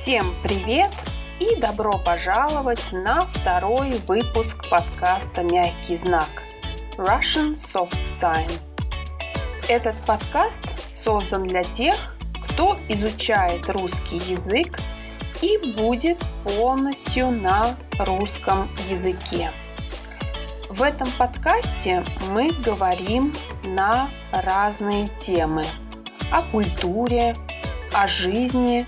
Всем привет и добро пожаловать на второй выпуск подкаста «Мягкий знак» Russian Soft Sign. Этот подкаст создан для тех, кто изучает русский язык и будет полностью на русском языке. В этом подкасте мы говорим на разные темы о культуре, о жизни,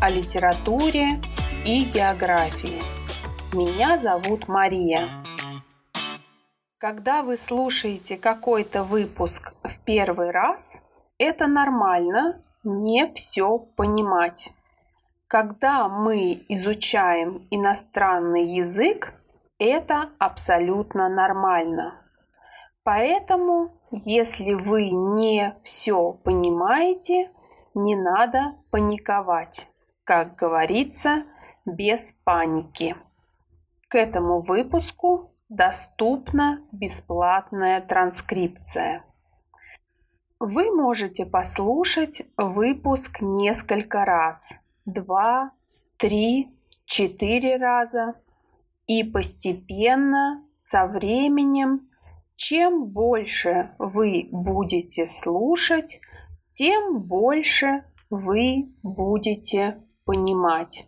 о литературе и географии. Меня зовут Мария. Когда вы слушаете какой-то выпуск в первый раз, это нормально не все понимать. Когда мы изучаем иностранный язык, это абсолютно нормально. Поэтому, если вы не все понимаете, не надо паниковать. Как говорится, без паники. К этому выпуску доступна бесплатная транскрипция. Вы можете послушать выпуск несколько раз. Два, три, четыре раза – и постепенно, со временем, чем больше вы будете слушать, тем больше вы будете понимать.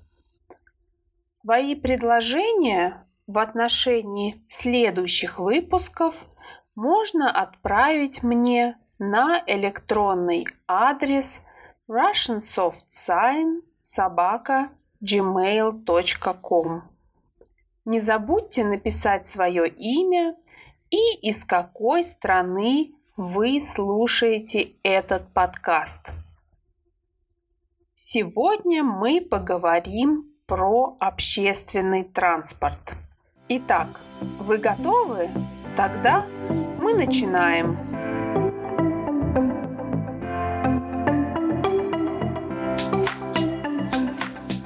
Свои предложения в отношении следующих выпусков можно отправить мне на электронный адрес russiansoftsign. Не забудьте написать свое имя и из какой страны вы слушаете этот подкаст. Сегодня мы поговорим про общественный транспорт. Итак, вы готовы? Тогда мы начинаем.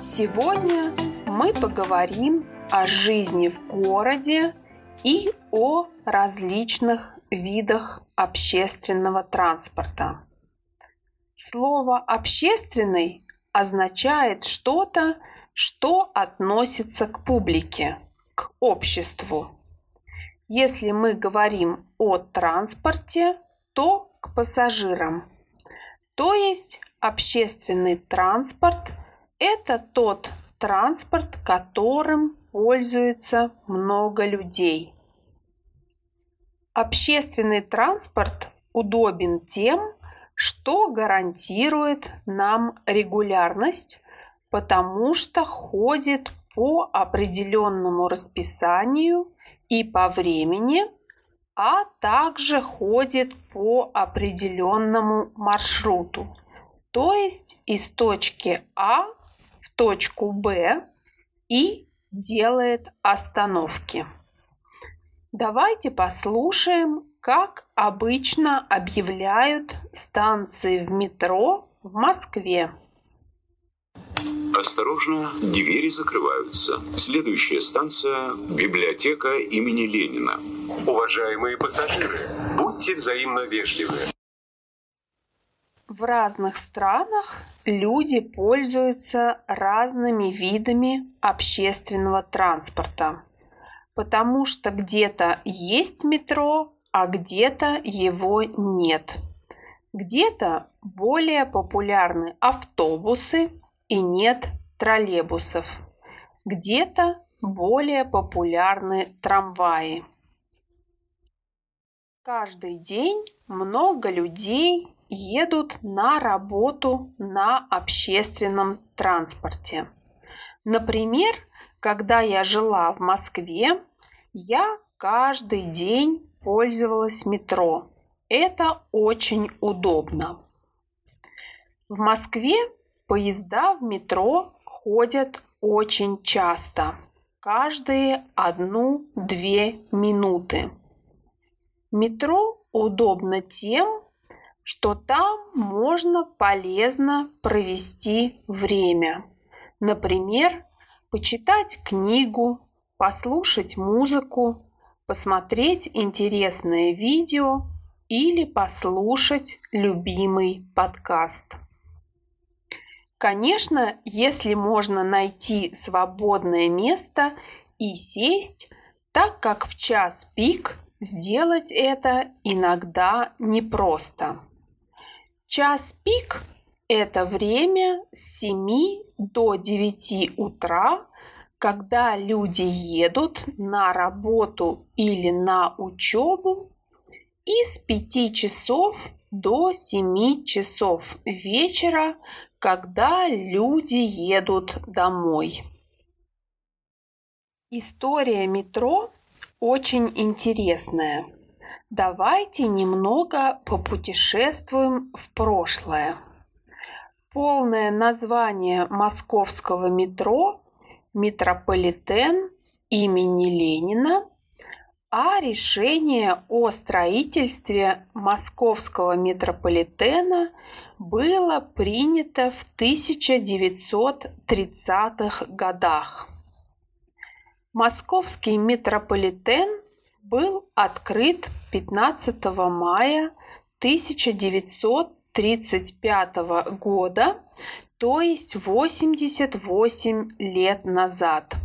Сегодня мы поговорим о жизни в городе и о различных видах общественного транспорта. Слово «общественный» означает что-то, что относится к публике, к обществу. Если мы говорим о транспорте, то к пассажирам. То есть общественный транспорт – это тот транспорт, которым пользуется много людей. Общественный транспорт удобен тем, что гарантирует нам регулярность, потому что ходит по определенному расписанию и по времени, а также ходит по определенному маршруту, то есть из точки А в точку Б и делает остановки. Давайте послушаем, как обычно объявляют станции в метро в Москве. Осторожно, двери закрываются. Следующая станция – библиотека имени Ленина. Уважаемые пассажиры, будьте взаимно вежливы. В разных странах люди пользуются разными видами общественного транспорта, потому что где-то есть метро, а где-то его нет. Где-то более популярны автобусы и нет троллейбусов. Где-то более популярны трамваи. Каждый день много людей едут на работу на общественном транспорте. Например, когда я жила в Москве, я каждый день пользовалась метро. Это очень удобно. В Москве поезда в метро ходят очень часто, каждые одну-две минуты. Метро удобно тем, что там можно полезно провести время. Например, почитать книгу, послушать музыку, посмотреть интересное видео или послушать любимый подкаст. Конечно, если можно найти свободное место и сесть, так как в час пик сделать это иногда непросто. Час пик – это время с 7 до 9 утра, когда люди едут на работу или на учебу, и с 5 часов до 7 часов вечера, когда люди едут домой. История метро очень интересная. Давайте немного попутешествуем в прошлое. Полное название московского метро – метрополитен имени Ленина, а решение о строительстве московского метрополитена было принято в 1930-х годах. Московский метрополитен был открыт 15 мая 1935 года, то есть 88 лет назад.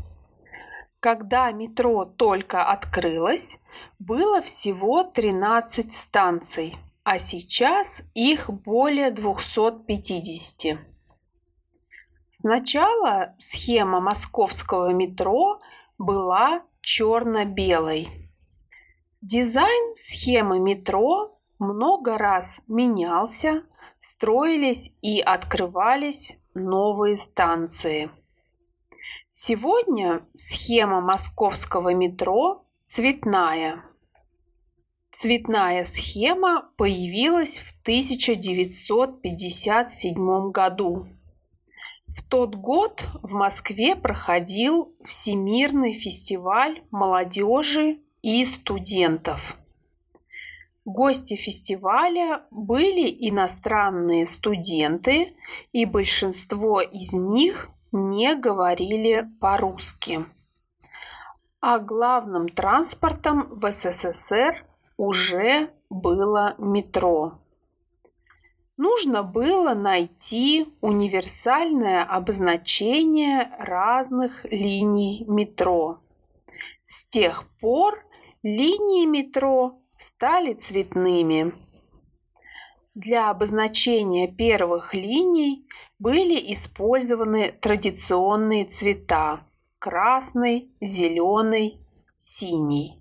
Когда метро только открылось, было всего 13 станций, а сейчас их более 250. Сначала схема московского метро была черно-белой. Дизайн схемы метро много раз менялся, строились и открывались новые станции. Сегодня схема московского метро цветная. Цветная схема появилась в 1957 году. В тот год в Москве проходил Всемирный фестиваль молодежи и студентов. Гости фестиваля были иностранные студенты, и большинство из них не говорили по-русски. А главным транспортом в СССР уже было метро. Нужно было найти универсальное обозначение разных линий метро. С тех пор линии метро стали цветными. Для обозначения первых линий были использованы традиционные цвета – красный, зеленый, синий.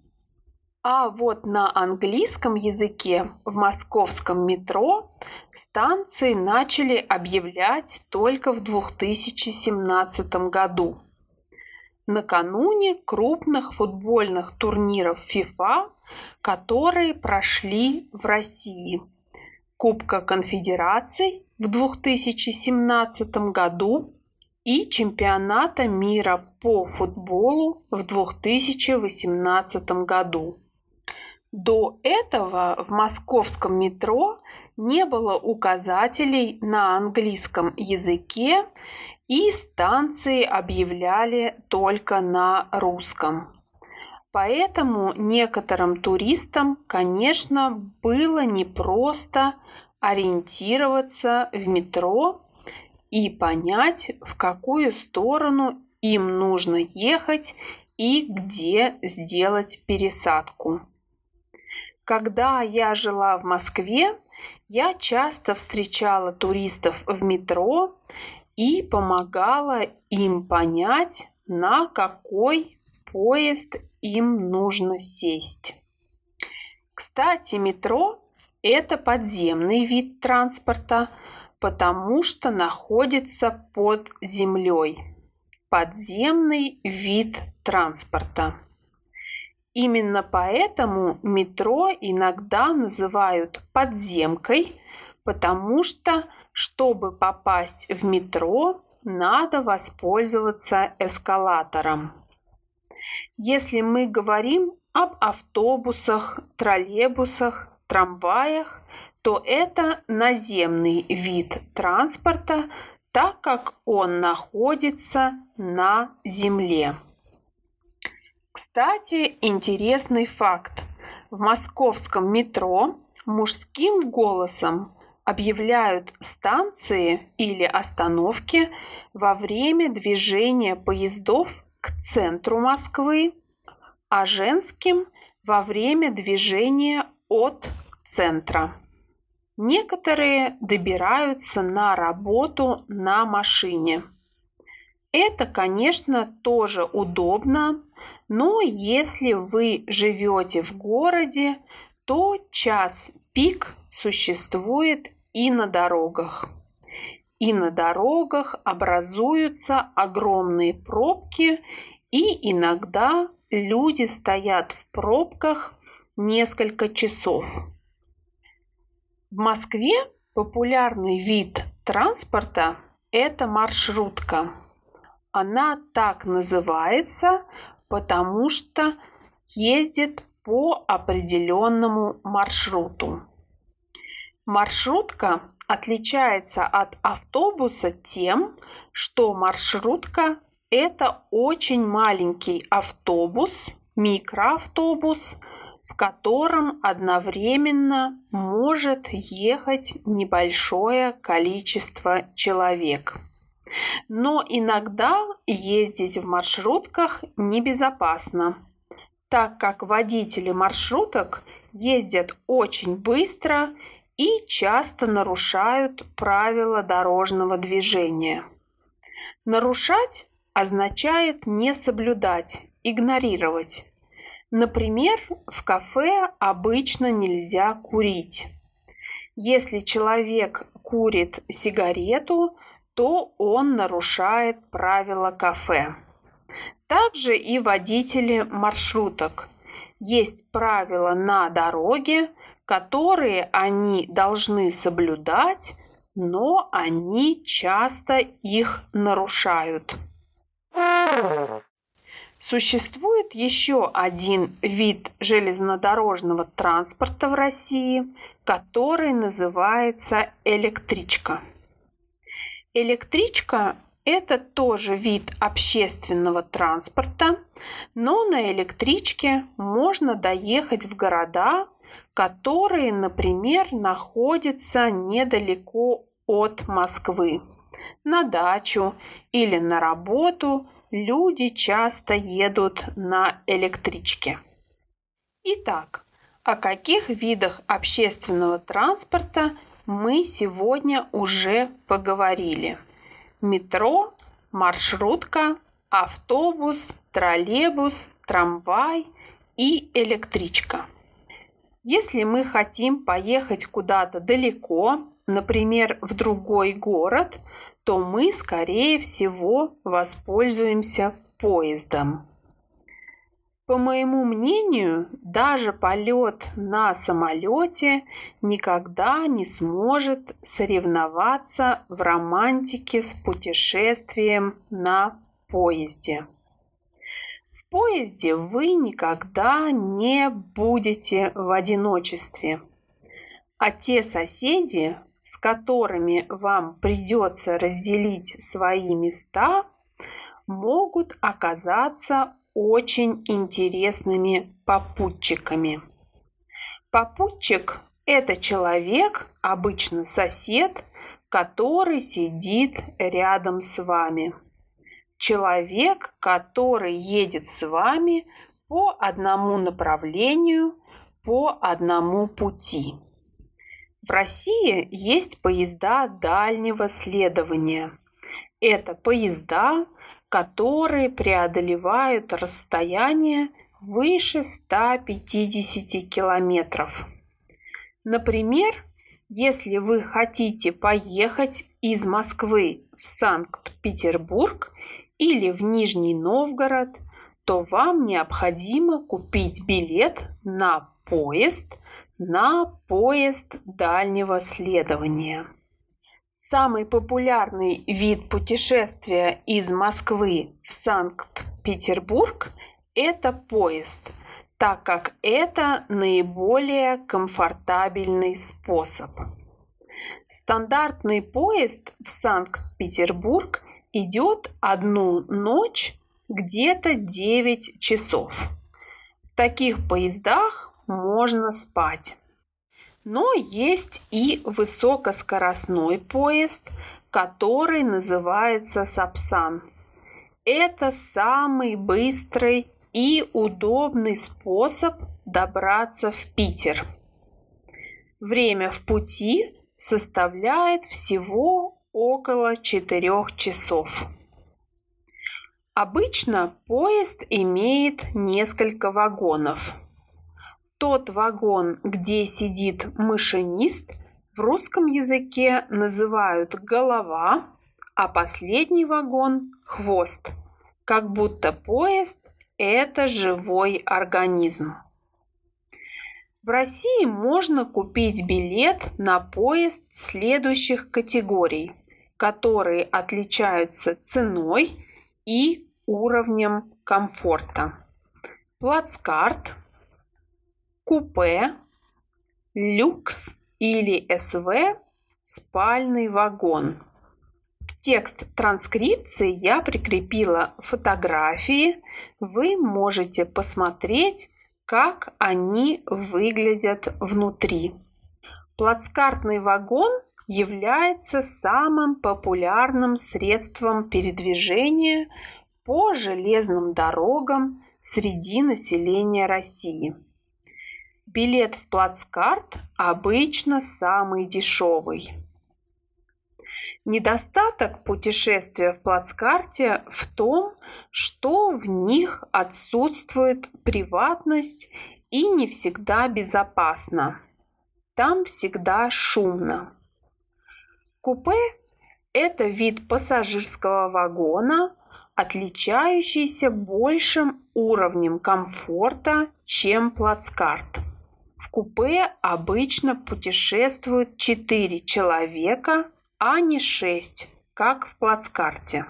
А вот на английском языке в московском метро станции начали объявлять только в 2017 году. Накануне крупных футбольных турниров FIFA, которые прошли в России. Кубка конфедераций в 2017 году и чемпионата мира по футболу в 2018 году. До этого в московском метро не было указателей на английском языке и станции объявляли только на русском. Поэтому некоторым туристам, конечно, было непросто ориентироваться в метро и понять, в какую сторону им нужно ехать и где сделать пересадку. Когда я жила в Москве, я часто встречала туристов в метро и помогала им понять, на какой поезд им нужно сесть. Кстати, метро – это подземный вид транспорта, потому что находится под землей. Подземный вид транспорта. Именно поэтому метро иногда называют подземкой, потому что, чтобы попасть в метро, надо воспользоваться эскалатором. Если мы говорим об автобусах, троллейбусах, трамваях, то это наземный вид транспорта, так как он находится на земле. Кстати, интересный факт. В московском метро мужским голосом объявляют станции или остановки во время движения поездов к центру Москвы, а женским во время движения от центра. Некоторые добираются на работу на машине. Это, конечно, тоже удобно, но если вы живете в городе, то час пик существует и на дорогах. И на дорогах образуются огромные пробки, и иногда люди стоят в пробках несколько часов. В Москве популярный вид транспорта – это маршрутка. Она так называется, потому что ездит по определенному маршруту. Маршрутка отличается от автобуса тем, что маршрутка – это очень маленький автобус, микроавтобус, в котором одновременно может ехать небольшое количество человек. Но иногда ездить в маршрутках небезопасно, так как водители маршруток ездят очень быстро и часто нарушают правила дорожного движения. Нарушать означает не соблюдать, игнорировать. Например, в кафе обычно нельзя курить. Если человек курит сигарету, то он нарушает правила кафе. Также и водители маршруток. Есть правила на дороге, которые они должны соблюдать, но они часто их нарушают. Существует еще один вид железнодорожного транспорта в России, который называется электричка. Электричка – это тоже вид общественного транспорта, но на электричке можно доехать в города, которые, например, находятся недалеко от Москвы. На дачу или на работу люди часто едут на электричке. Итак, о каких видах общественного транспорта мы сегодня уже поговорили. Метро, маршрутка, автобус, троллейбус, трамвай и электричка. Если мы хотим поехать куда-то далеко, например, в другой город, то мы, скорее всего, воспользуемся поездом. По моему мнению, даже полет на самолете никогда не сможет соревноваться в романтике с путешествием на поезде. В поезде вы никогда не будете в одиночестве, а те соседи, с которыми вам придется разделить свои места, могут оказаться очень интересными попутчиками. Попутчик – это человек, обычно сосед, который сидит рядом с вами. Человек, который едет с вами по одному направлению, по одному пути. В России есть поезда дальнего следования. Это поезда, которые преодолевают расстояние выше 150 километров. Например, если вы хотите поехать из Москвы в Санкт-Петербург или в Нижний Новгород, то вам необходимо купить билет на поезд на поезд дальнего следования. Самый популярный вид путешествия из Москвы в Санкт-Петербург – это поезд, так как это наиболее комфортабельный способ. Стандартный поезд в Санкт-Петербург идет одну ночь где-то 9 часов. В таких поездах можно спать. Но есть и высокоскоростной поезд, который называется Сапсан. Это самый быстрый и удобный способ добраться в Питер. Время в пути составляет всего около 4 часов. Обычно поезд имеет несколько вагонов. Тот вагон, где сидит машинист, в русском языке называют голова, а последний вагон – хвост, как будто поезд – это живой организм. В России можно купить билет на поезд следующих категорий, которые отличаются ценой и уровнем комфорта. Плацкарт, купе, люкс или СВ, спальный вагон. В текст транскрипции я прикрепила фотографии. Вы можете посмотреть, как они выглядят внутри. Плацкартный вагон является самым популярным средством передвижения по железным дорогам среди населения России. Билет в плацкарт обычно самый дешевый. Недостаток путешествия в плацкарте в том, что в них отсутствует приватность и не всегда безопасно. Там всегда шумно. Купе – это вид пассажирского вагона, отличающийся большим уровнем комфорта, чем плацкарт. В купе обычно путешествуют 4 человека, а не 6, как в плацкарте.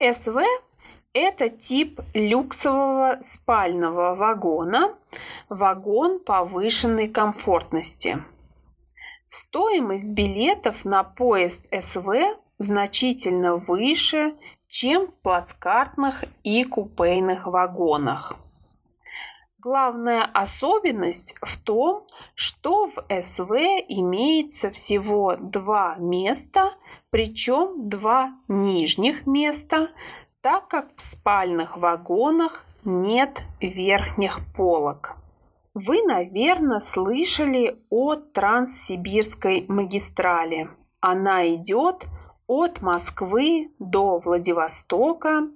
СВ – это тип люксового спального вагона, вагон повышенной комфортности. Стоимость билетов на поезд СВ значительно выше, чем в плацкартных и купейных вагонах. Главная особенность в том, что в СВ имеется всего два места, причем два нижних места, так как в спальных вагонах нет верхних полок. Вы, наверное, слышали о Транссибирской магистрали. Она идет от Москвы до Владивостока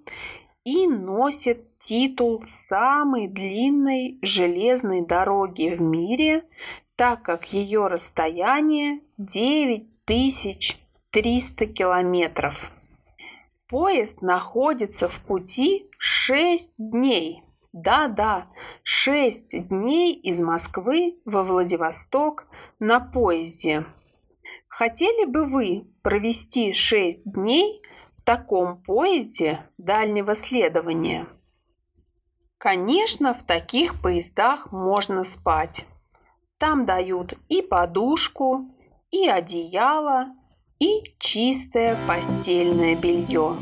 и носит титул самой длинной железной дороги в мире, так как ее расстояние 9300 километров. Поезд находится в пути 6 дней. Да-да, 6 дней из Москвы во Владивосток на поезде. Хотели бы вы провести 6 дней в таком поезде дальнего следования? Конечно, в таких поездах можно спать. Там дают и подушку, и одеяло, и чистое постельное белье.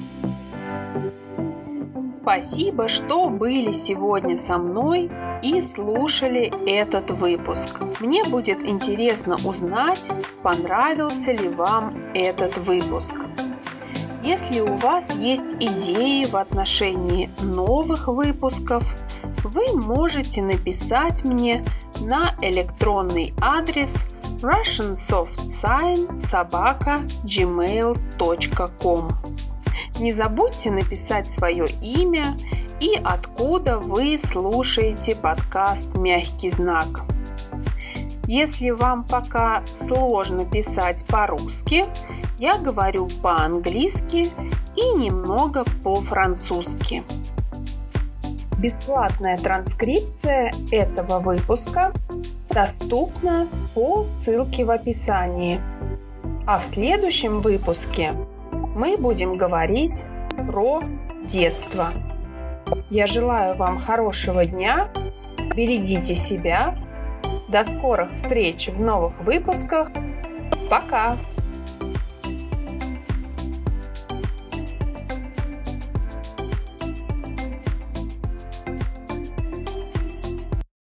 Спасибо, что были сегодня со мной и слушали этот выпуск. Мне будет интересно узнать, понравился ли вам этот выпуск. Если у вас есть идеи в отношении новых выпусков, вы можете написать мне на электронный адрес russiansoftscience.gmail.com Не забудьте написать свое имя и откуда вы слушаете подкаст «Мягкий знак». Если вам пока сложно писать по-русски, я говорю по-английски и немного по-французски. Бесплатная транскрипция этого выпуска доступна по ссылке в описании. А в следующем выпуске мы будем говорить про детство. Я желаю вам хорошего дня, берегите себя, до скорых встреч в новых выпусках. Пока!